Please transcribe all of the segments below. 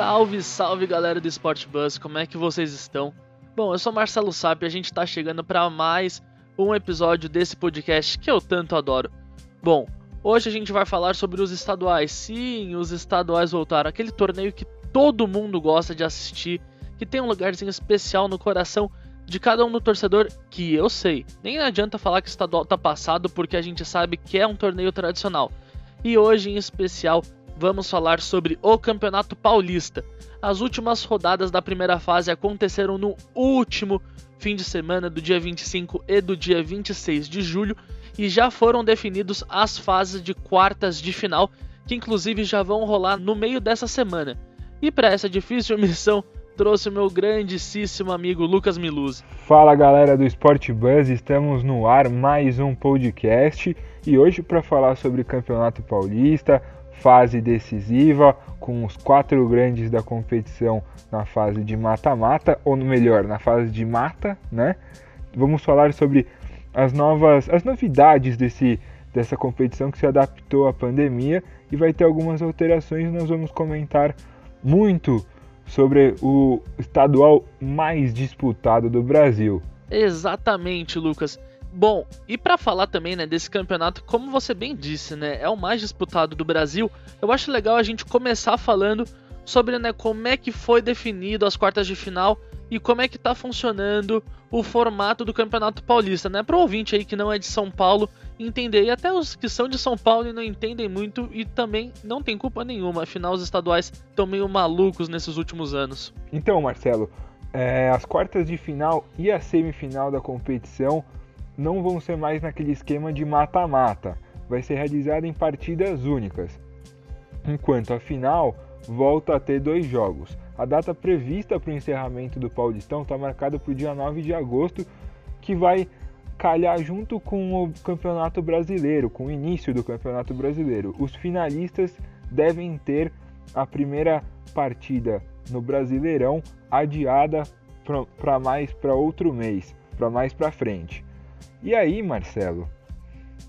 Salve, salve galera do Sport Bus, como é que vocês estão? Bom, eu sou Marcelo Sap e a gente tá chegando para mais um episódio desse podcast que eu tanto adoro. Bom, hoje a gente vai falar sobre os estaduais. Sim, os estaduais voltaram, aquele torneio que todo mundo gosta de assistir, que tem um lugarzinho especial no coração de cada um do torcedor, que eu sei. Nem adianta falar que o estadual tá passado porque a gente sabe que é um torneio tradicional. E hoje em especial vamos falar sobre o Campeonato Paulista. As últimas rodadas da primeira fase aconteceram no último fim de semana do dia 25 e do dia 26 de julho e já foram definidos as fases de quartas de final, que inclusive já vão rolar no meio dessa semana. E para essa difícil missão, trouxe o meu grandíssimo amigo Lucas Miluz. Fala galera do Sport Buzz, estamos no ar mais um podcast e hoje para falar sobre Campeonato Paulista, fase decisiva, com os quatro grandes da competição na fase de mata-mata, ou melhor, na fase de mata, né? Vamos falar sobre as novas, as novidades desse, dessa competição que se adaptou à pandemia e vai ter algumas alterações. Nós vamos comentar muito sobre o estadual mais disputado do Brasil. Exatamente, Lucas. Bom, e para falar também, né, desse campeonato, como você bem disse, né, é o mais disputado do Brasil. Eu acho legal a gente começar falando sobre, né, como é que foi definido as quartas de final e como é que tá funcionando o formato do Campeonato Paulista, né? Para o ouvinte aí que não é de São Paulo entender, e até os que são de São Paulo e não entendem muito e também não tem culpa nenhuma, afinal os estaduais estão meio malucos nesses últimos anos. Então, Marcelo, é, as quartas de final e a semifinal da competição não vão ser mais naquele esquema de mata-mata, vai ser realizada em partidas únicas. Enquanto a final volta a ter dois jogos. A data prevista para o encerramento do Paulistão está marcada para o dia 9 de agosto, que vai calhar junto com o Campeonato Brasileiro, com o início do Campeonato Brasileiro. Os finalistas devem ter a primeira partida no Brasileirão adiada para mais para outro mês, para mais para frente. E aí, Marcelo,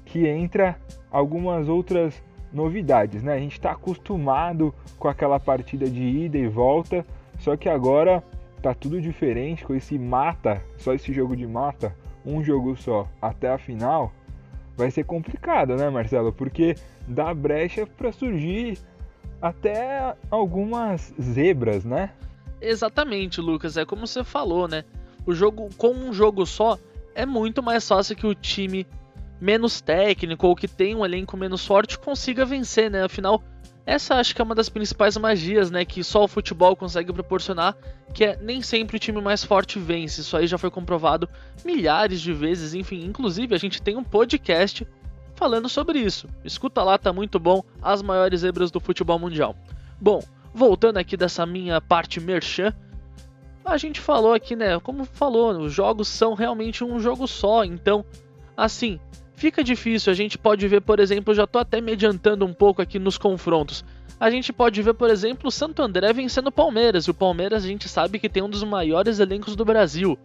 que entra algumas outras novidades, né? A gente está acostumado com aquela partida de ida e volta, só que agora tá tudo diferente com esse mata, só esse jogo de mata, um jogo só até a final. Vai ser complicado, né, Marcelo? Porque dá brecha para surgir até algumas zebras, né? Exatamente, Lucas. É como você falou, né? O jogo com um jogo só é muito mais fácil que o time menos técnico ou que tem um elenco menos forte consiga vencer, né? Afinal, essa acho que é uma das principais magias, né, que só o futebol consegue proporcionar, que é nem sempre o time mais forte vence. Isso aí já foi comprovado milhares de vezes, enfim, inclusive a gente tem um podcast falando sobre isso. Escuta lá, tá muito bom, as maiores zebras do futebol mundial. Bom, voltando aqui dessa minha parte merchan, a gente falou aqui, né? Como falou, os jogos são realmente um jogo só, então, assim, fica difícil. A gente pode ver, por exemplo, já tô até me adiantando um pouco aqui nos confrontos. A gente pode ver, por exemplo, o Santo André vencendo o Palmeiras, e o Palmeiras a gente sabe que tem um dos maiores elencos do Brasil.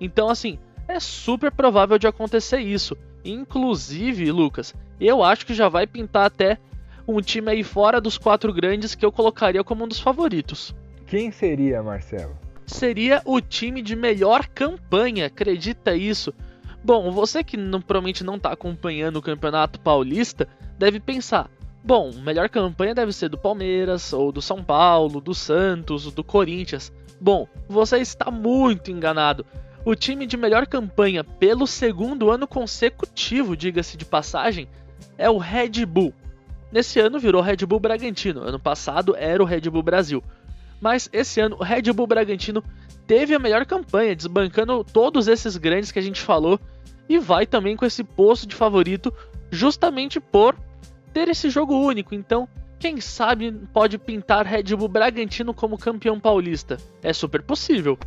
Então, assim, é super provável de acontecer isso. Inclusive, Lucas, eu acho que já vai pintar até um time aí fora dos quatro grandes que eu colocaria como um dos favoritos. Quem seria, Marcelo? Seria o time de melhor campanha, acredita isso? Bom, você que não, provavelmente não está acompanhando o Campeonato Paulista deve pensar: bom, melhor campanha deve ser do Palmeiras, ou do São Paulo, do Santos, do Corinthians. Bom, você está muito enganado. O time de melhor campanha pelo segundo ano consecutivo, diga-se de passagem, é o Red Bull. Nesse ano virou Red Bull Bragantino, ano passado era o Red Bull Brasil. Mas esse ano o Red Bull Bragantino teve a melhor campanha, desbancando todos esses grandes que a gente falou e vai também com esse posto de favorito justamente por ter esse jogo único. Então, quem sabe pode pintar Red Bull Bragantino como campeão paulista? É super possível.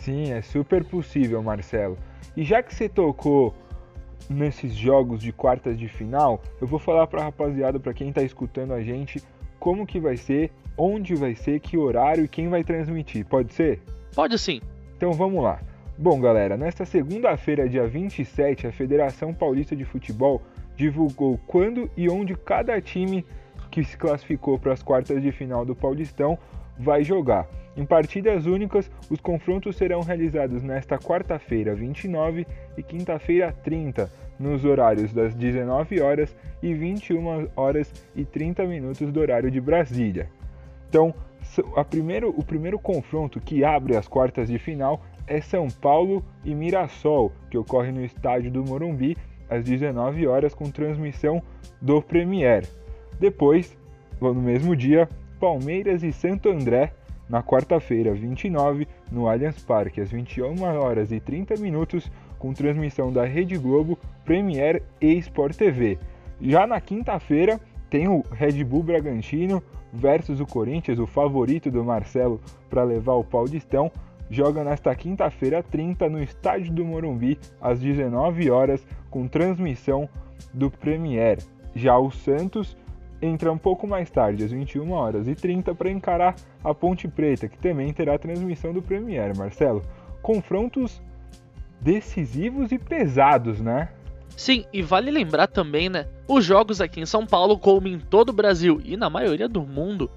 Sim, é super possível, Marcelo. E já que você tocou nesses jogos de quartas de final, eu vou falar para a rapaziada, para quem está escutando a gente, como que vai ser, onde vai ser, que horário e quem vai transmitir. Pode ser? Pode sim. Então vamos lá. Bom, galera, nesta segunda-feira, dia 27, a Federação Paulista de Futebol divulgou quando e onde cada time que se classificou para as quartas de final do Paulistão vai jogar. Em partidas únicas, os confrontos serão realizados nesta quarta-feira 29 e quinta-feira 30, nos horários das 19 horas e 21 horas e 30 minutos do horário de Brasília. Então, primeiro, o primeiro confronto que abre as quartas de final é São Paulo e Mirassol, que ocorre no estádio do Morumbi às 19 horas com transmissão do Premier. Depois, no mesmo dia, Palmeiras e Santo André na quarta-feira, 29, no Allianz Parque, às 21 horas e 30 minutos, com transmissão da Rede Globo, Premier e Sport TV. Já na quinta-feira, tem o Red Bull Bragantino versus o Corinthians, o favorito do Marcelo para levar o Paulistão, joga nesta quinta-feira 30 no estádio do Morumbi às 19 horas com transmissão do Premier. Já o Santos entra um pouco mais tarde, às 21 horas e 30 para encarar a Ponte Preta, que também terá transmissão do Premier. Marcelo, confrontos decisivos e pesados, né? Sim, e vale lembrar também, né? Os jogos aqui em São Paulo, como em todo o Brasil e na maioria do mundo,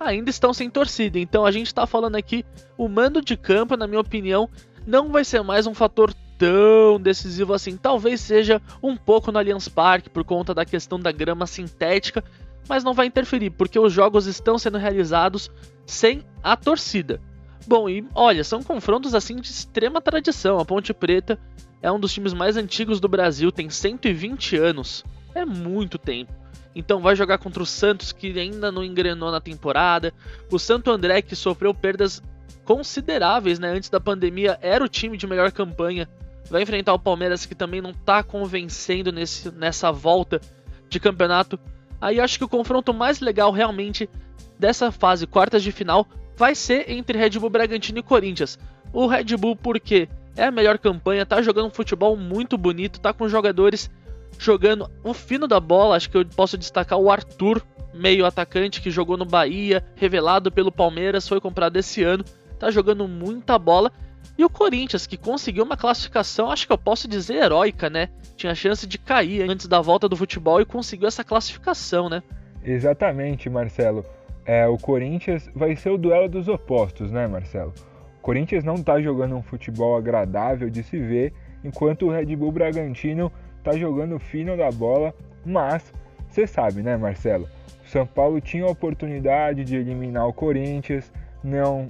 ainda estão sem torcida. Então a gente está falando aqui, o mando de campo, na minha opinião, não vai ser mais um fator tão decisivo assim. Talvez seja um pouco no Allianz Parque por conta da questão da grama sintética, mas não vai interferir porque os jogos estão sendo realizados sem a torcida. Bom, e olha, são confrontos assim de extrema tradição. A Ponte Preta é um dos times mais antigos do Brasil, tem 120 anos. É muito tempo. Então vai jogar contra o Santos que ainda não engrenou na temporada. O Santo André que sofreu perdas consideráveis, né? Antes da pandemia era o time de melhor campanha. Vai enfrentar o Palmeiras que também não está convencendo nesse, nessa volta de campeonato. Aí acho que o confronto mais legal realmente dessa fase quartas de final vai ser entre Red Bull Bragantino e Corinthians. O Red Bull porque é a melhor campanha, tá jogando um futebol muito bonito, tá com jogadores jogando o fino da bola. Acho que eu posso destacar o Arthur, meio atacante que jogou no Bahia, revelado pelo Palmeiras, foi comprado esse ano, tá jogando muita bola. E o Corinthians, que conseguiu uma classificação, acho que eu posso dizer heróica, né? Tinha chance de cair antes da volta do futebol e conseguiu essa classificação, né? Exatamente, Marcelo. É, o Corinthians vai ser o duelo dos opostos, né, Marcelo? Corinthians não está jogando um futebol agradável de se ver, enquanto o Red Bull Bragantino está jogando fino da bola, mas você sabe, né, Marcelo? O São Paulo tinha a oportunidade de eliminar o Corinthians, não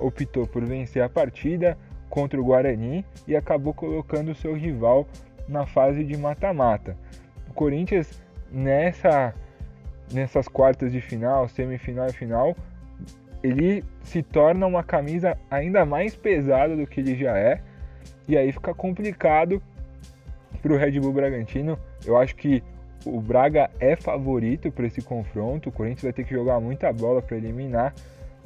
optou por vencer a partida contra o Guarani e acabou colocando o seu rival na fase de mata-mata. O Corinthians nessa nessas quartas de final, semifinal e final, ele se torna uma camisa ainda mais pesada do que ele já é, e aí fica complicado para o Red Bull Bragantino. Eu acho que o Braga é favorito para esse confronto, o Corinthians vai ter que jogar muita bola para eliminar,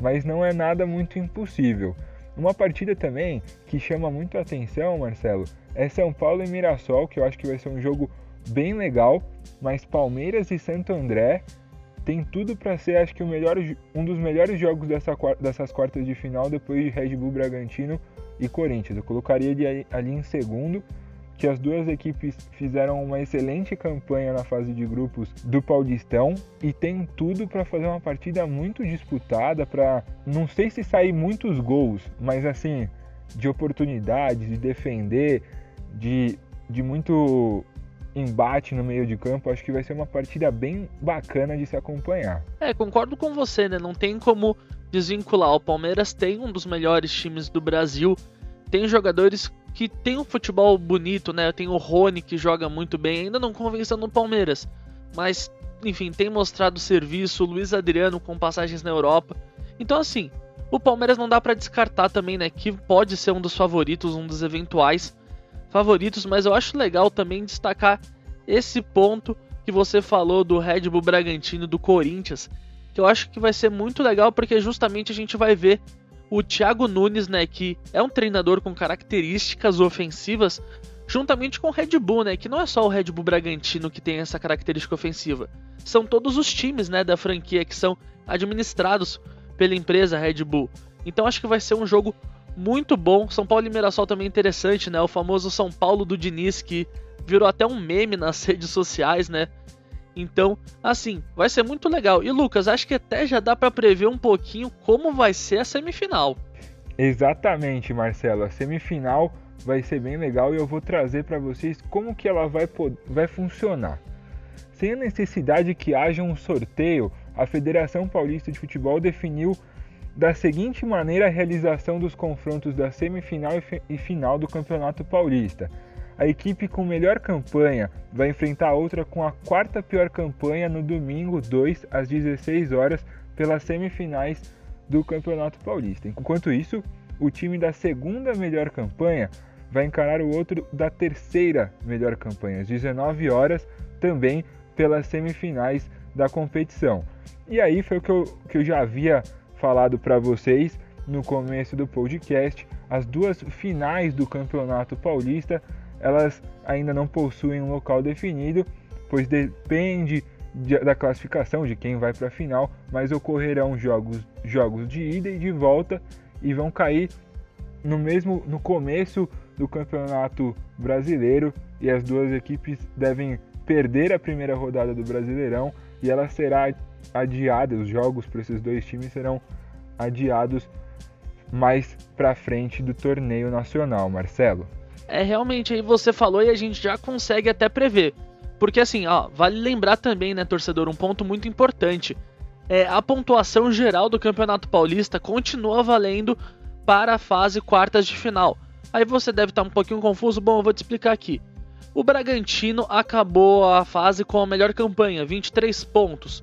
mas não é nada muito impossível. Uma partida também que chama muito atenção, Marcelo, é São Paulo e Mirassol, que eu acho que vai ser um jogo bem legal, mas Palmeiras e Santo André tem tudo para ser, acho que melhor, um dos melhores jogos dessa, dessas quartas de final depois de Red Bull Bragantino e Corinthians. Eu colocaria ele ali em segundo que as duas equipes fizeram uma excelente campanha na fase de grupos do Paulistão e tem tudo para fazer uma partida muito disputada para não sei se sair muitos gols, mas assim, de oportunidades, de defender, de, de muito embate no meio de campo, acho que vai ser uma partida bem bacana de se acompanhar. É, concordo com você, né? Não tem como desvincular. O Palmeiras tem um dos melhores times do Brasil, tem jogadores que tem um futebol bonito, né? Tem o Rony que joga muito bem, ainda não convenceu no Palmeiras, mas enfim, tem mostrado serviço, o Luiz Adriano com passagens na Europa. Então assim, o Palmeiras não dá para descartar também, né, que pode ser um dos favoritos, um dos eventuais favoritos, mas eu acho legal também destacar esse ponto que você falou do Red Bull Bragantino do Corinthians, que eu acho que vai ser muito legal porque justamente a gente vai ver o Thiago Nunes, né, que é um treinador com características ofensivas, juntamente com o Red Bull, né, que não é só o Red Bull Bragantino que tem essa característica ofensiva, são todos os times, né, da franquia que são administrados pela empresa Red Bull. Então acho que vai ser um jogo muito bom. São Paulo e Mirassol também interessante, né? O famoso São Paulo do Diniz que virou até um meme nas redes sociais, né? Então, assim, vai ser muito legal. E Lucas, acho que até já dá para prever um pouquinho como vai ser a semifinal. Exatamente, Marcelo. A semifinal vai ser bem legal e eu vou trazer para vocês como que ela vai, vai funcionar. Sem a necessidade que haja um sorteio, a Federação Paulista de Futebol definiu da seguinte maneira a realização dos confrontos da semifinal e final do Campeonato Paulista. A equipe com melhor campanha vai enfrentar outra com a quarta pior campanha no domingo 2 às 16 horas pelas semifinais do Campeonato Paulista. Enquanto isso, o time da segunda melhor campanha vai encarar o outro da terceira melhor campanha, às 19 horas, também pelas semifinais da competição. E aí foi o que eu, que eu já havia falado para vocês no começo do podcast, as duas finais do Campeonato Paulista, elas ainda não possuem um local definido, pois depende de, da classificação de quem vai para a final, mas ocorrerão jogos, jogos de ida e de volta e vão cair no mesmo no começo do Campeonato Brasileiro e as duas equipes devem perder a primeira rodada do Brasileirão e ela será adiada, os jogos para esses dois times serão adiados mais para frente do torneio nacional, Marcelo. É realmente aí você falou e a gente já consegue até prever. Porque assim, ó, vale lembrar também, né, torcedor, um ponto muito importante. É, a pontuação geral do Campeonato Paulista continua valendo para a fase quartas de final. Aí você deve estar um pouquinho confuso, bom, eu vou te explicar aqui. O Bragantino acabou a fase com a melhor campanha, 23 pontos.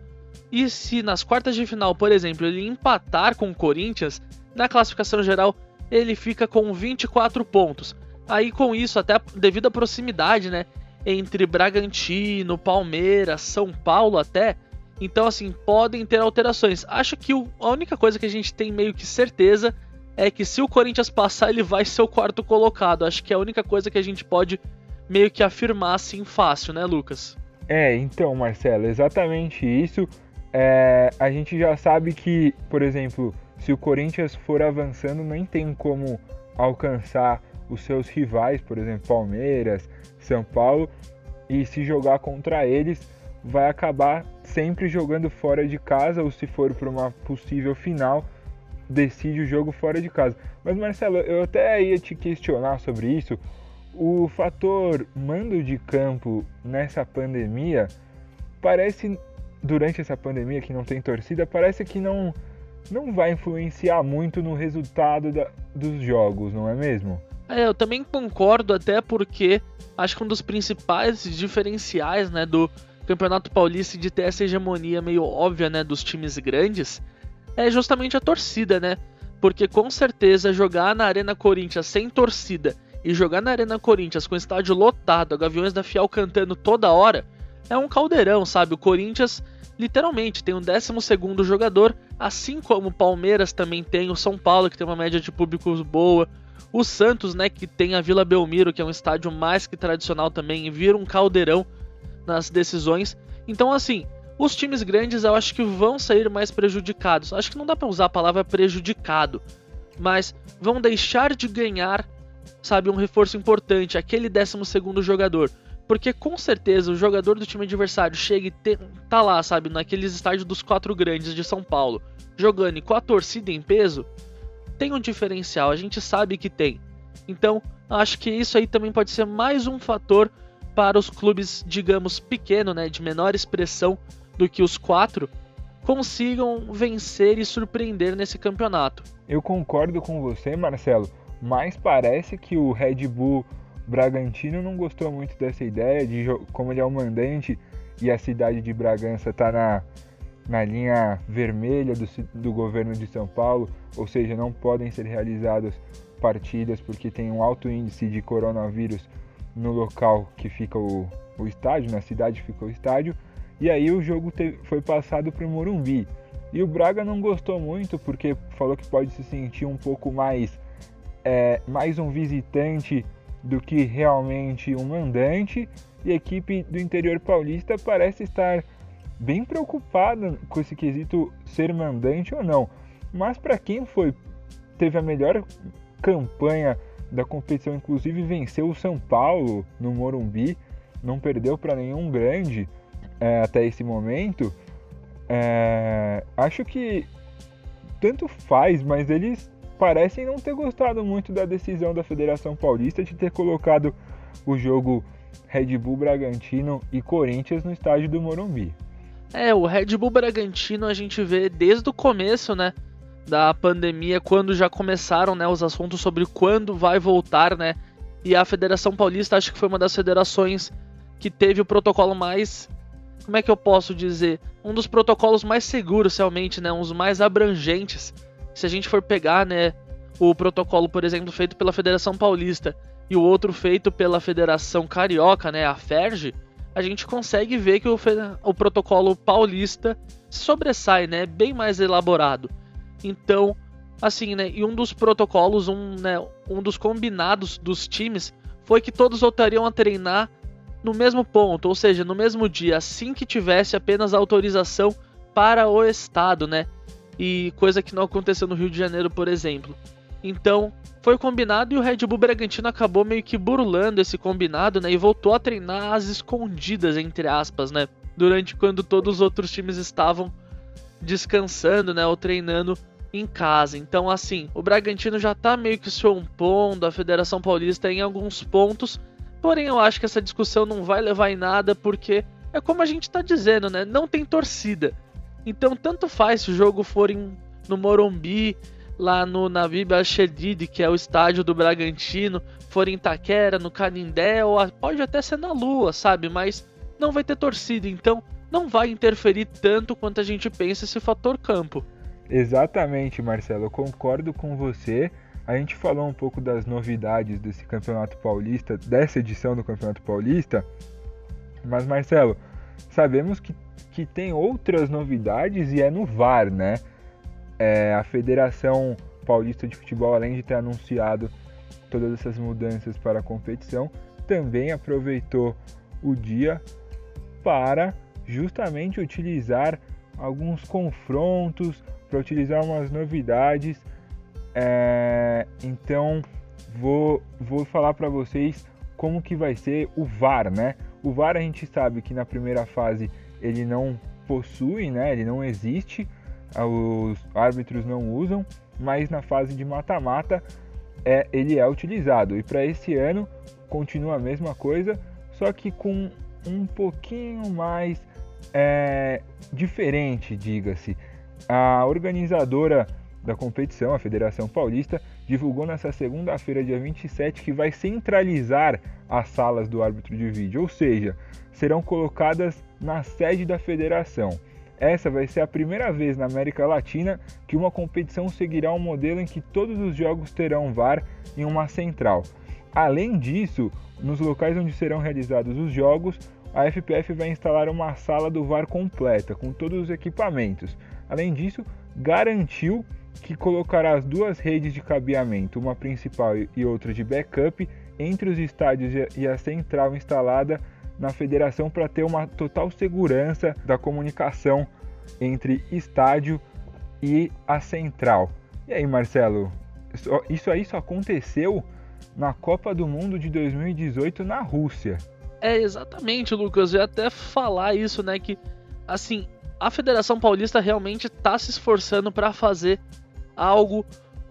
E se nas quartas de final, por exemplo, ele empatar com o Corinthians, na classificação geral ele fica com 24 pontos. Aí com isso, até devido à proximidade, né, entre Bragantino, Palmeiras, São Paulo até, então assim, podem ter alterações. Acho que a única coisa que a gente tem meio que certeza é que se o Corinthians passar, ele vai ser o quarto colocado. Acho que é a única coisa que a gente pode meio que afirmar assim fácil, né, Lucas? É, então, Marcelo, exatamente isso. É, a gente já sabe que, por exemplo, se o Corinthians for avançando, nem tem como alcançar os seus rivais, por exemplo, Palmeiras, São Paulo, e se jogar contra eles, vai acabar sempre jogando fora de casa, ou se for para uma possível final, decide o jogo fora de casa. Mas Marcelo, eu até ia te questionar sobre isso. O fator mando de campo nessa pandemia parece durante essa pandemia que não tem torcida, parece que não não vai influenciar muito no resultado da, dos jogos, não é mesmo? É, eu também concordo, até porque acho que um dos principais diferenciais né, do Campeonato Paulista de ter essa hegemonia meio óbvia né, dos times grandes é justamente a torcida, né? Porque com certeza jogar na Arena Corinthians sem torcida e jogar na Arena Corinthians com o estádio lotado, a Gaviões da Fiel cantando toda hora, é um caldeirão, sabe? O Corinthians literalmente tem um 12 jogador, assim como o Palmeiras também tem, o São Paulo que tem uma média de públicos boa, o Santos, né, que tem a Vila Belmiro, que é um estádio mais que tradicional também, e vira um caldeirão nas decisões. Então, assim, os times grandes eu acho que vão sair mais prejudicados. Acho que não dá para usar a palavra prejudicado, mas vão deixar de ganhar, sabe, um reforço importante, aquele 12 jogador. Porque com certeza o jogador do time adversário chega e te, tá lá, sabe, naqueles estádios dos quatro grandes de São Paulo, jogando e com a torcida em peso, tem um diferencial, a gente sabe que tem. Então, acho que isso aí também pode ser mais um fator para os clubes, digamos, pequeno, né, de menor expressão, do que os quatro consigam vencer e surpreender nesse campeonato. Eu concordo com você, Marcelo, mas parece que o Red Bull Bragantino não gostou muito dessa ideia de como ele é o mandante e a cidade de Bragança está na, na linha vermelha do, do governo de São Paulo, ou seja, não podem ser realizadas partidas porque tem um alto índice de coronavírus no local que fica o, o estádio, na cidade fica o estádio. E aí o jogo foi passado para o Morumbi. E o Braga não gostou muito porque falou que pode se sentir um pouco mais, é, mais um visitante do que realmente um mandante. E a equipe do interior paulista parece estar bem preocupada com esse quesito ser mandante ou não. Mas para quem foi teve a melhor campanha da competição, inclusive venceu o São Paulo no Morumbi, não perdeu para nenhum grande é, até esse momento, é, acho que tanto faz, mas eles parecem não ter gostado muito da decisão da Federação Paulista de ter colocado o jogo Red Bull Bragantino e Corinthians no estádio do Morumbi. É, o Red Bull Bragantino a gente vê desde o começo, né, da pandemia, quando já começaram, né, os assuntos sobre quando vai voltar, né? E a Federação Paulista acho que foi uma das federações que teve o protocolo mais como é que eu posso dizer, um dos protocolos mais seguros realmente, né, dos mais abrangentes. Se a gente for pegar, né, o protocolo, por exemplo, feito pela Federação Paulista e o outro feito pela Federação Carioca, né, a FERJ, a gente consegue ver que o, o protocolo paulista sobressai, né, bem mais elaborado. Então, assim, né, e um dos protocolos, um, né, um dos combinados dos times foi que todos voltariam a treinar no mesmo ponto, ou seja, no mesmo dia, assim que tivesse apenas autorização para o estado, né? E coisa que não aconteceu no Rio de Janeiro, por exemplo. Então, foi combinado e o Red Bull Bragantino acabou meio que burlando esse combinado, né? E voltou a treinar às escondidas, entre aspas, né? Durante quando todos os outros times estavam descansando, né? Ou treinando em casa. Então, assim, o Bragantino já tá meio que se opondo à Federação Paulista em alguns pontos Porém, eu acho que essa discussão não vai levar em nada porque é como a gente está dizendo, né? Não tem torcida. Então, tanto faz se o jogo for em, no Morumbi, lá no Navib Al-Shedid, que é o estádio do Bragantino, for em Taquera, no Canindé, ou pode até ser na Lua, sabe? Mas não vai ter torcida, então não vai interferir tanto quanto a gente pensa esse fator campo. Exatamente, Marcelo, eu concordo com você. A gente falou um pouco das novidades desse Campeonato Paulista, dessa edição do Campeonato Paulista, mas Marcelo, sabemos que, que tem outras novidades e é no VAR, né? É, a Federação Paulista de Futebol, além de ter anunciado todas essas mudanças para a competição, também aproveitou o dia para justamente utilizar alguns confrontos, para utilizar umas novidades é, então vou, vou falar para vocês como que vai ser o VAR, né? O VAR a gente sabe que na primeira fase ele não possui, né? Ele não existe, os árbitros não usam, mas na fase de mata-mata é, ele é utilizado. E para esse ano continua a mesma coisa, só que com um pouquinho mais é, diferente, diga-se. A organizadora da competição, a Federação Paulista, divulgou nesta segunda-feira, dia 27, que vai centralizar as salas do árbitro de vídeo, ou seja, serão colocadas na sede da federação. Essa vai ser a primeira vez na América Latina que uma competição seguirá um modelo em que todos os jogos terão VAR em uma central. Além disso, nos locais onde serão realizados os jogos, a FPF vai instalar uma sala do VAR completa, com todos os equipamentos. Além disso, garantiu que colocará as duas redes de cabeamento, uma principal e outra de backup, entre os estádios e a central instalada na federação para ter uma total segurança da comunicação entre estádio e a central. E aí, Marcelo, isso aí só aconteceu na Copa do Mundo de 2018 na Rússia. É, exatamente, Lucas. Eu ia até falar isso, né? Que, assim, a Federação Paulista realmente está se esforçando para fazer algo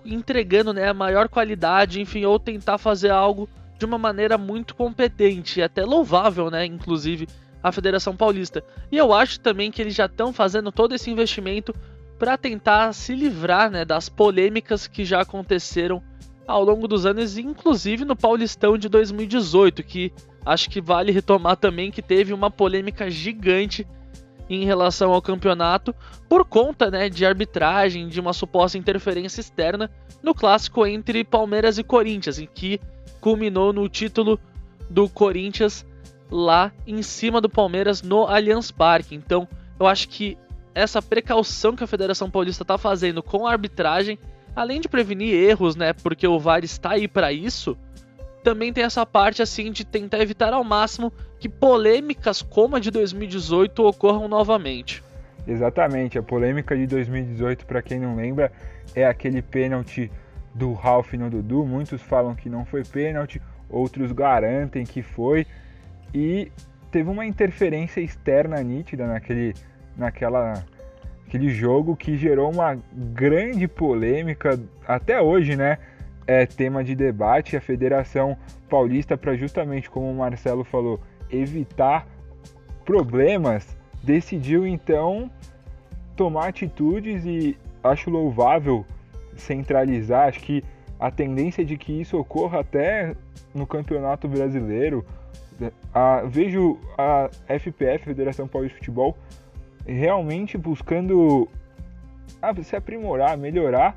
entregando né, a maior qualidade, enfim, ou tentar fazer algo de uma maneira muito competente e até louvável, né, inclusive a Federação Paulista. E eu acho também que eles já estão fazendo todo esse investimento para tentar se livrar né, das polêmicas que já aconteceram ao longo dos anos, inclusive no Paulistão de 2018, que acho que vale retomar também que teve uma polêmica gigante em relação ao campeonato por conta né, de arbitragem, de uma suposta interferência externa no clássico entre Palmeiras e Corinthians, em que culminou no título do Corinthians lá em cima do Palmeiras no Allianz Parque. Então, eu acho que essa precaução que a Federação Paulista está fazendo com a arbitragem, além de prevenir erros, né, porque o VAR está aí para isso, também tem essa parte assim de tentar evitar ao máximo que polêmicas como a de 2018 ocorram novamente. Exatamente, a polêmica de 2018, para quem não lembra, é aquele pênalti do Ralph no Dudu. Muitos falam que não foi pênalti, outros garantem que foi. E teve uma interferência externa nítida naquele, naquela, aquele jogo que gerou uma grande polêmica até hoje, né? É tema de debate. A Federação Paulista, para justamente como o Marcelo falou, evitar problemas, decidiu então tomar atitudes e acho louvável centralizar. Acho que a tendência de que isso ocorra até no Campeonato Brasileiro. A, vejo a FPF, Federação Paulista de Futebol, realmente buscando se aprimorar, melhorar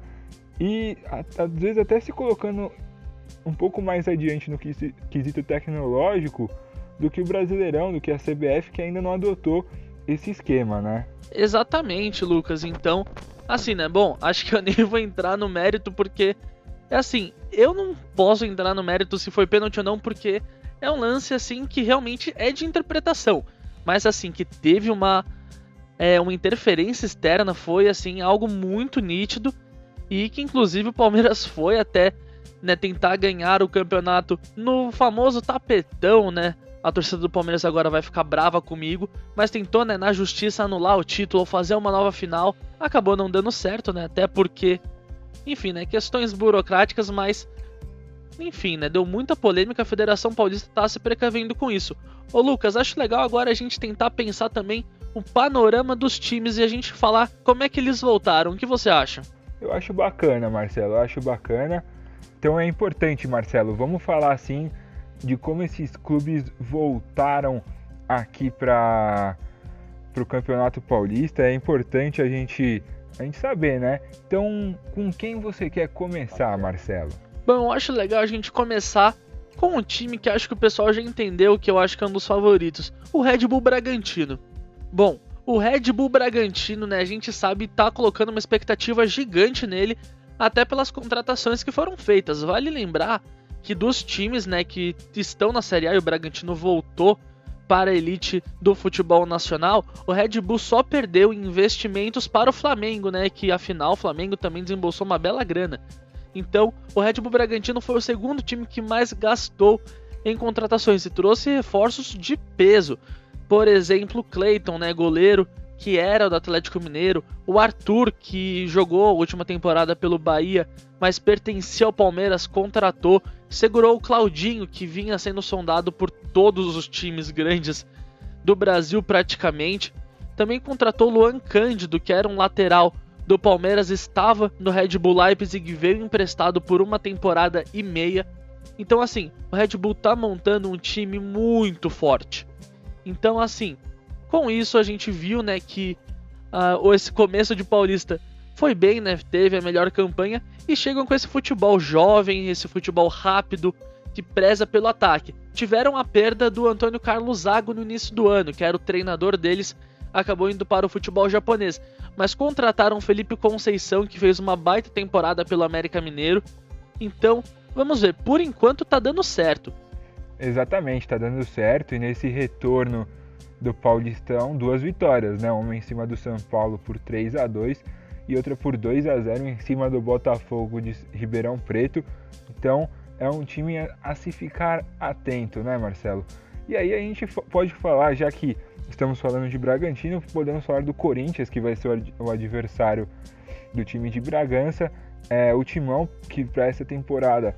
e às vezes até se colocando um pouco mais adiante no quesito tecnológico do que o Brasileirão, do que a CBF, que ainda não adotou esse esquema, né? Exatamente, Lucas. Então, assim, né? Bom, acho que eu nem vou entrar no mérito porque é assim, eu não posso entrar no mérito se foi pênalti ou não, porque é um lance assim que realmente é de interpretação. Mas assim, que teve uma é, uma interferência externa foi assim algo muito nítido e que inclusive o Palmeiras foi até né, tentar ganhar o campeonato no famoso tapetão, né? A torcida do Palmeiras agora vai ficar brava comigo, mas tentou, né, na justiça anular o título fazer uma nova final. Acabou não dando certo, né? Até porque, enfim, né, questões burocráticas, mas enfim, né, deu muita polêmica, a Federação Paulista tá se precavendo com isso. Ô Lucas, acho legal agora a gente tentar pensar também o panorama dos times e a gente falar como é que eles voltaram. O que você acha? Eu acho bacana, Marcelo, eu acho bacana. Então é importante, Marcelo, vamos falar assim de como esses clubes voltaram aqui para o Campeonato Paulista. É importante a gente, a gente saber, né? Então, com quem você quer começar, Marcelo? Bom, eu acho legal a gente começar com um time que acho que o pessoal já entendeu que eu acho que é um dos favoritos, o Red Bull Bragantino. Bom, o Red Bull Bragantino, né, a gente sabe, tá colocando uma expectativa gigante nele, até pelas contratações que foram feitas. Vale lembrar que dos times, né, que estão na Série A e o Bragantino voltou para a elite do futebol nacional, o Red Bull só perdeu investimentos para o Flamengo, né, que afinal o Flamengo também desembolsou uma bela grana. Então, o Red Bull Bragantino foi o segundo time que mais gastou em contratações e trouxe reforços de peso. Por exemplo, Clayton, né, goleiro, que era do Atlético Mineiro, o Arthur, que jogou a última temporada pelo Bahia, mas pertencia ao Palmeiras, contratou, segurou o Claudinho, que vinha sendo sondado por todos os times grandes do Brasil praticamente. Também contratou Luan Cândido, que era um lateral do Palmeiras estava no Red Bull Leipzig e veio emprestado por uma temporada e meia. Então, assim, o Red Bull tá montando um time muito forte. Então, assim, com isso a gente viu, né, que uh, esse começo de Paulista foi bem, né, teve a melhor campanha e chegam com esse futebol jovem, esse futebol rápido que preza pelo ataque. Tiveram a perda do Antônio Carlos Zago no início do ano, que era o treinador deles, acabou indo para o futebol japonês mas contrataram Felipe Conceição, que fez uma baita temporada pelo América Mineiro. Então, vamos ver, por enquanto tá dando certo. Exatamente, tá dando certo e nesse retorno do Paulistão, duas vitórias, né? Uma em cima do São Paulo por 3 a 2 e outra por 2 a 0 em cima do Botafogo de Ribeirão Preto. Então, é um time a se ficar atento, né, Marcelo? E aí a gente pode falar, já que estamos falando de Bragantino, podemos falar do Corinthians, que vai ser o adversário do time de Bragança. É, o Timão, que para essa temporada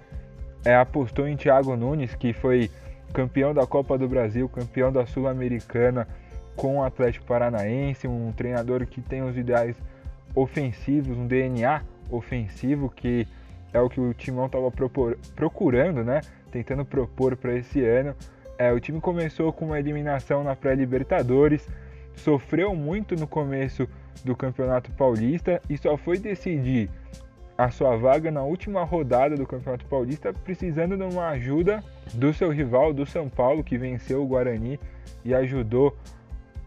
é, apostou em Thiago Nunes, que foi campeão da Copa do Brasil, campeão da Sul-Americana com o Atlético Paranaense, um treinador que tem os ideais ofensivos, um DNA ofensivo, que é o que o Timão estava procurando, né? Tentando propor para esse ano. É, o time começou com uma eliminação na pré-Libertadores, sofreu muito no começo do Campeonato Paulista e só foi decidir a sua vaga na última rodada do Campeonato Paulista, precisando de uma ajuda do seu rival, do São Paulo, que venceu o Guarani e ajudou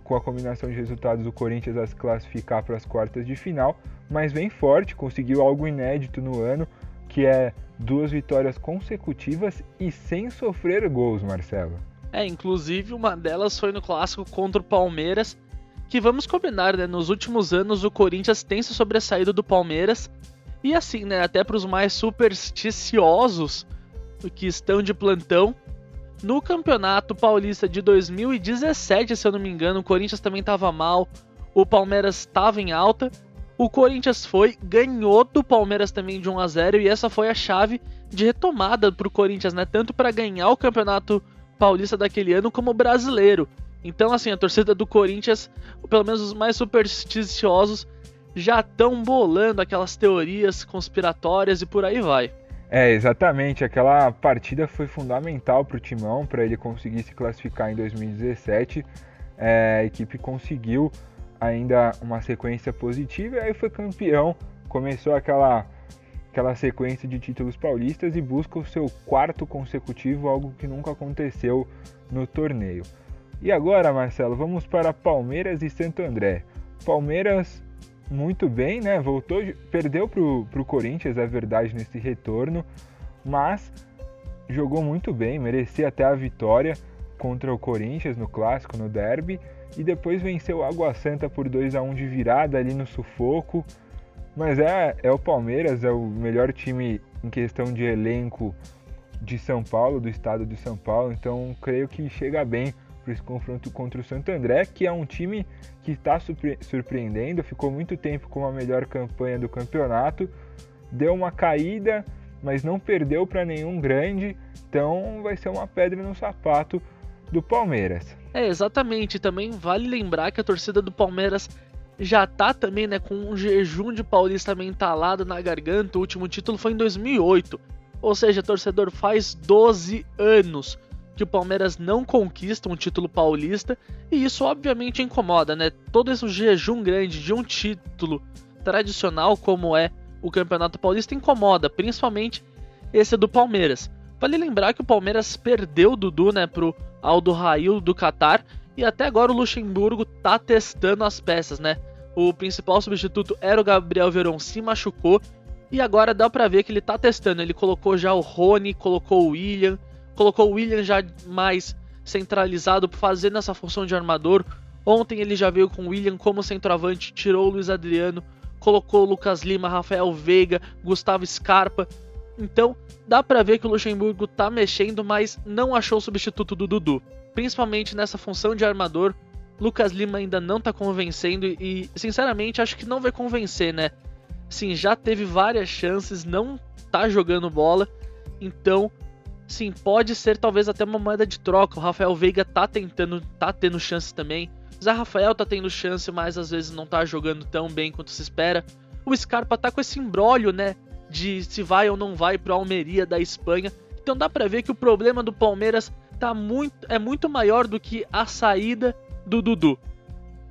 com a combinação de resultados o Corinthians a se classificar para as quartas de final, mas vem forte, conseguiu algo inédito no ano, que é duas vitórias consecutivas e sem sofrer gols, Marcelo. É, inclusive uma delas foi no clássico contra o Palmeiras, que vamos combinar, né? Nos últimos anos o Corinthians tem se sobressaído do Palmeiras. E assim, né, até para os mais supersticiosos que estão de plantão, No Campeonato Paulista de 2017, se eu não me engano, o Corinthians também estava mal, o Palmeiras estava em alta. O Corinthians foi, ganhou do Palmeiras também de 1 a 0 e essa foi a chave de retomada para o Corinthians, né? Tanto para ganhar o Campeonato Paulista daquele ano como o brasileiro. Então, assim, a torcida do Corinthians, pelo menos os mais supersticiosos, já estão bolando aquelas teorias conspiratórias e por aí vai. É, exatamente. Aquela partida foi fundamental para o Timão, para ele conseguir se classificar em 2017. É, a equipe conseguiu ainda uma sequência positiva e aí foi campeão. Começou aquela, aquela sequência de títulos paulistas e busca o seu quarto consecutivo, algo que nunca aconteceu no torneio. E agora, Marcelo, vamos para Palmeiras e Santo André. Palmeiras muito bem, né? Voltou, perdeu pro, pro Corinthians, é verdade, nesse retorno, mas jogou muito bem, merecia até a vitória contra o Corinthians no clássico, no derby, e depois venceu o Água Santa por 2 a 1 de virada ali no sufoco. Mas é, é o Palmeiras, é o melhor time em questão de elenco de São Paulo, do estado de São Paulo, então creio que chega bem para esse confronto contra o Santo André, que é um time que está surpre surpreendendo, ficou muito tempo com a melhor campanha do campeonato, deu uma caída, mas não perdeu para nenhum grande, então vai ser uma pedra no sapato do Palmeiras. É, exatamente. Também vale lembrar que a torcida do Palmeiras já tá também, né, com um jejum de paulista mentalado na garganta. O último título foi em 2008. Ou seja, torcedor faz 12 anos que o Palmeiras não conquista um título paulista e isso obviamente incomoda, né? Todo esse jejum grande de um título tradicional como é o Campeonato Paulista incomoda, principalmente esse do Palmeiras. Vale lembrar que o Palmeiras perdeu o Dudu, né, pro Aldo Rail do Qatar e até agora o Luxemburgo tá testando as peças, né? O principal substituto era o Gabriel Veron, se machucou e agora dá para ver que ele tá testando. Ele colocou já o Rony, colocou o William, colocou o William já mais centralizado, fazendo essa função de armador. Ontem ele já veio com o William como centroavante, tirou o Luiz Adriano, colocou o Lucas Lima, Rafael Veiga, Gustavo Scarpa. Então, dá para ver que o Luxemburgo tá mexendo, mas não achou o substituto do Dudu. Principalmente nessa função de armador, Lucas Lima ainda não tá convencendo e, sinceramente, acho que não vai convencer, né? Sim, já teve várias chances, não tá jogando bola. Então, sim, pode ser talvez até uma moeda de troca. O Rafael Veiga tá tentando, tá tendo chance também. O Zé Rafael tá tendo chance, mas às vezes não tá jogando tão bem quanto se espera. O Scarpa tá com esse embrólio, né? De se vai ou não vai pro Almeria da Espanha. Então dá pra ver que o problema do Palmeiras tá muito, é muito maior do que a saída do Dudu.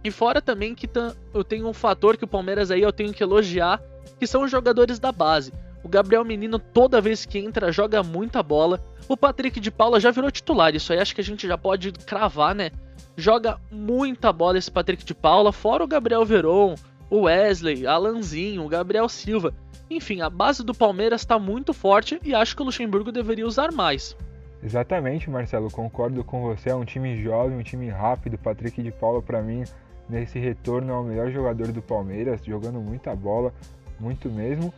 E fora também que eu tenho um fator que o Palmeiras aí eu tenho que elogiar, que são os jogadores da base. O Gabriel Menino, toda vez que entra, joga muita bola. O Patrick de Paula já virou titular, isso aí acho que a gente já pode cravar, né? Joga muita bola esse Patrick de Paula, fora o Gabriel Veron, o Wesley, Alanzinho, o Gabriel Silva. Enfim, a base do Palmeiras está muito forte e acho que o Luxemburgo deveria usar mais. Exatamente, Marcelo, concordo com você. É um time jovem, um time rápido. Patrick de Paula, para mim, nesse retorno, é o melhor jogador do Palmeiras, jogando muita bola, muito mesmo.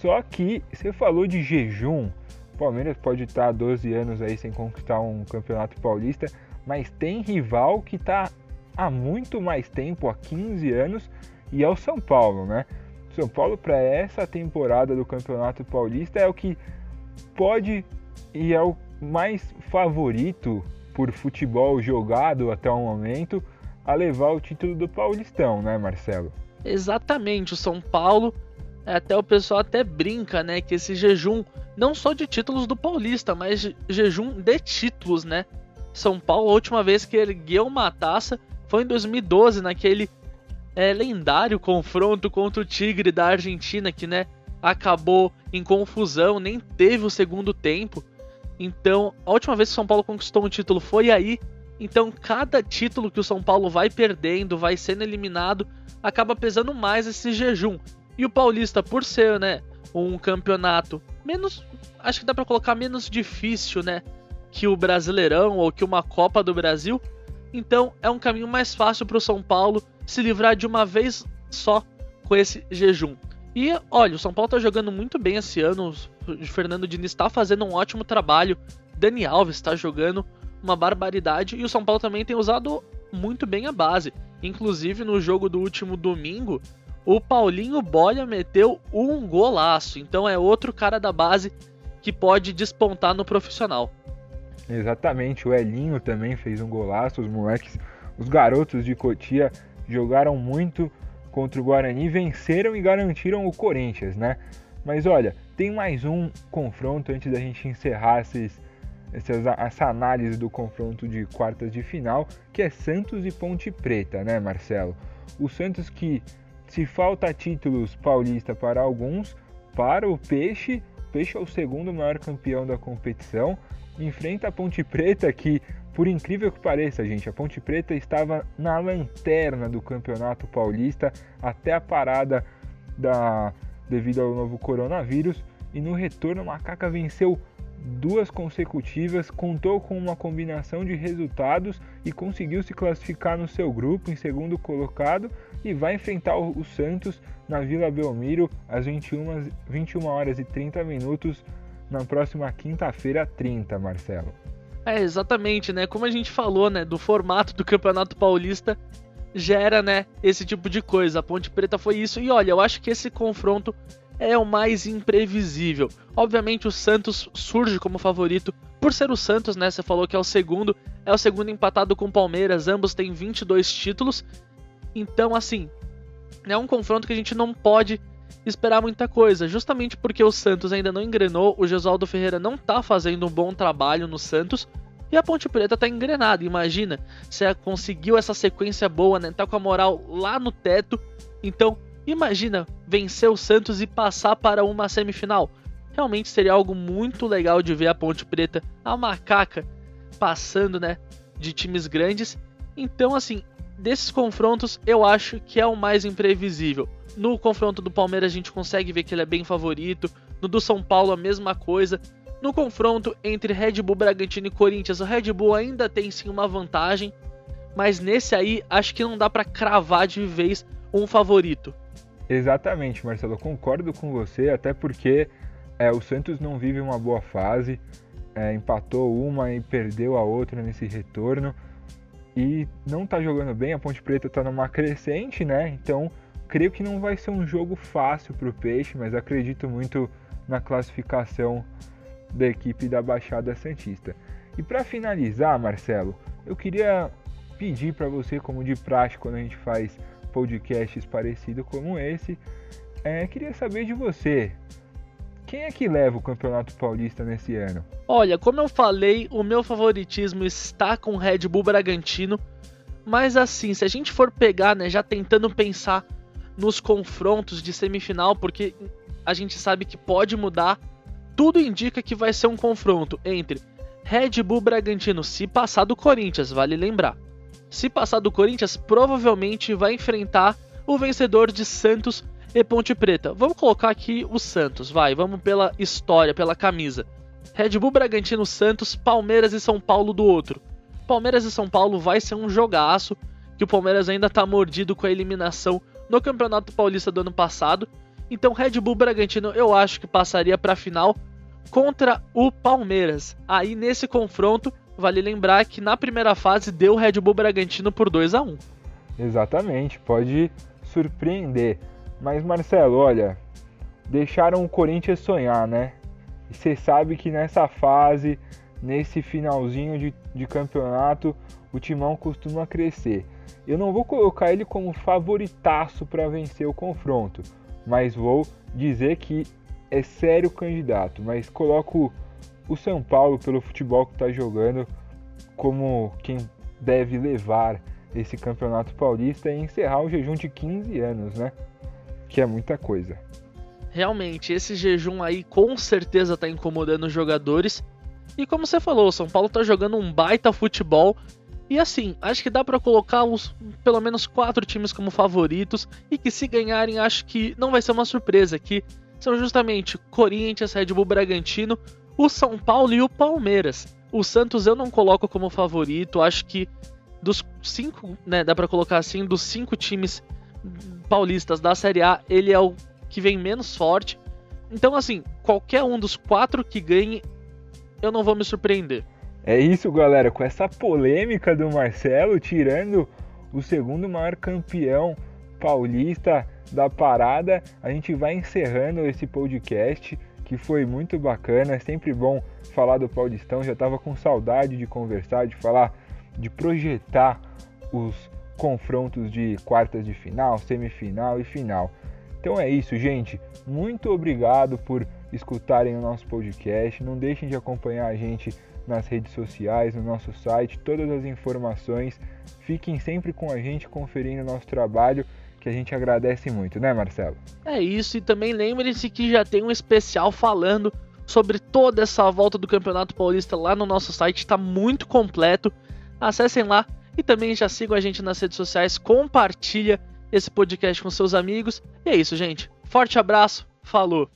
Só que você falou de jejum. O Palmeiras pode estar há 12 anos aí sem conquistar um campeonato paulista, mas tem rival que está há muito mais tempo, há 15 anos, e é o São Paulo, né? São Paulo para essa temporada do Campeonato Paulista é o que pode e é o mais favorito por futebol jogado até o momento a levar o título do Paulistão, né, Marcelo? Exatamente, o São Paulo até o pessoal até brinca, né, que esse jejum não só de títulos do Paulista, mas jejum de títulos, né? São Paulo, a última vez que ergueu uma taça foi em 2012, naquele é, lendário confronto contra o Tigre da Argentina, que, né, acabou em confusão, nem teve o segundo tempo. Então, a última vez que o São Paulo conquistou um título foi aí. Então, cada título que o São Paulo vai perdendo, vai sendo eliminado, acaba pesando mais esse jejum. E o Paulista, por ser, né, um campeonato menos, acho que dá para colocar menos difícil, né, que o Brasileirão ou que uma Copa do Brasil, então é um caminho mais fácil para o São Paulo se livrar de uma vez só com esse jejum. E olha, o São Paulo está jogando muito bem esse ano. O Fernando Diniz está fazendo um ótimo trabalho Dani Alves está jogando uma barbaridade e o São Paulo também tem usado muito bem a base. Inclusive no jogo do último domingo, o Paulinho Bolha meteu um golaço. Então é outro cara da base que pode despontar no profissional. Exatamente, o Elinho também fez um golaço. Os moleques, os garotos de Cotia jogaram muito contra o Guarani, venceram e garantiram o Corinthians, né? Mas olha, tem mais um confronto antes da gente encerrar esses, essas, essa análise do confronto de quartas de final, que é Santos e Ponte Preta, né, Marcelo? O Santos que, se falta títulos paulista para alguns, para o Peixe, o Peixe é o segundo maior campeão da competição, enfrenta a Ponte Preta que, por incrível que pareça, gente, a Ponte Preta estava na lanterna do Campeonato Paulista até a parada da devido ao novo coronavírus e no retorno o Macaca venceu duas consecutivas, contou com uma combinação de resultados e conseguiu se classificar no seu grupo em segundo colocado e vai enfrentar o Santos na Vila Belmiro às 21, 21 horas e 30 minutos na próxima quinta-feira 30, Marcelo. É, exatamente, né? Como a gente falou, né, do formato do Campeonato Paulista gera, né, esse tipo de coisa. A Ponte Preta foi isso e olha, eu acho que esse confronto é o mais imprevisível. Obviamente o Santos surge como favorito por ser o Santos, né? Você falou que é o segundo, é o segundo empatado com o Palmeiras, ambos têm 22 títulos. Então, assim, é um confronto que a gente não pode esperar muita coisa, justamente porque o Santos ainda não engrenou, o Gesualdo Ferreira não tá fazendo um bom trabalho no Santos. E a Ponte Preta tá engrenada, imagina. Você conseguiu essa sequência boa, né? Tá com a moral lá no teto. Então, Imagina vencer o Santos e passar para uma semifinal. Realmente seria algo muito legal de ver a Ponte Preta, a macaca, passando, né, de times grandes. Então, assim, desses confrontos, eu acho que é o mais imprevisível. No confronto do Palmeiras a gente consegue ver que ele é bem favorito. No do São Paulo a mesma coisa. No confronto entre Red Bull Bragantino e Corinthians, o Red Bull ainda tem sim uma vantagem, mas nesse aí acho que não dá para cravar de vez um favorito. Exatamente, Marcelo, concordo com você, até porque é, o Santos não vive uma boa fase, é, empatou uma e perdeu a outra nesse retorno e não está jogando bem. A Ponte Preta está numa crescente, né? Então creio que não vai ser um jogo fácil para o Peixe, mas acredito muito na classificação da equipe da Baixada Santista. E para finalizar, Marcelo, eu queria pedir para você, como de praxe quando a gente faz podcasts parecidos como esse. É, queria saber de você. Quem é que leva o Campeonato Paulista nesse ano? Olha, como eu falei, o meu favoritismo está com o Red Bull Bragantino. Mas assim, se a gente for pegar, né, já tentando pensar nos confrontos de semifinal, porque a gente sabe que pode mudar, tudo indica que vai ser um confronto entre Red Bull Bragantino se passar do Corinthians, vale lembrar se passar do Corinthians, provavelmente vai enfrentar o vencedor de Santos e Ponte Preta. Vamos colocar aqui o Santos, vai, vamos pela história, pela camisa. Red Bull Bragantino Santos, Palmeiras e São Paulo do outro. Palmeiras e São Paulo vai ser um jogaço, que o Palmeiras ainda está mordido com a eliminação no Campeonato Paulista do ano passado. Então Red Bull Bragantino eu acho que passaria para a final contra o Palmeiras. Aí nesse confronto Vale lembrar que na primeira fase deu Red Bull Bragantino por 2 a 1 Exatamente, pode surpreender. Mas Marcelo, olha, deixaram o Corinthians sonhar, né? E você sabe que nessa fase, nesse finalzinho de, de campeonato, o timão costuma crescer. Eu não vou colocar ele como favoritaço para vencer o confronto, mas vou dizer que é sério candidato. Mas coloco o São Paulo, pelo futebol que está jogando, como quem deve levar esse campeonato paulista e encerrar o jejum de 15 anos, né? Que é muita coisa. Realmente, esse jejum aí com certeza está incomodando os jogadores. E como você falou, o São Paulo está jogando um baita futebol. E assim, acho que dá para colocar os pelo menos quatro times como favoritos e que se ganharem, acho que não vai ser uma surpresa, que são justamente Corinthians, Red Bull Bragantino, o São Paulo e o Palmeiras. O Santos eu não coloco como favorito, acho que dos cinco, né, dá para colocar assim, dos cinco times paulistas da Série A, ele é o que vem menos forte. Então, assim, qualquer um dos quatro que ganhe eu não vou me surpreender. É isso, galera. Com essa polêmica do Marcelo tirando o segundo maior campeão paulista da parada, a gente vai encerrando esse podcast que foi muito bacana. É sempre bom falar do Paulistão. Já estava com saudade de conversar, de falar, de projetar os confrontos de quartas de final, semifinal e final. Então é isso, gente. Muito obrigado por escutarem o nosso podcast. Não deixem de acompanhar a gente nas redes sociais, no nosso site, todas as informações. Fiquem sempre com a gente conferindo o nosso trabalho, que a gente agradece muito, né, Marcelo? É isso, e também lembre-se que já tem um especial falando sobre toda essa volta do Campeonato Paulista lá no nosso site, está muito completo. Acessem lá e também já sigam a gente nas redes sociais, compartilha esse podcast com seus amigos. E é isso, gente. Forte abraço, falou!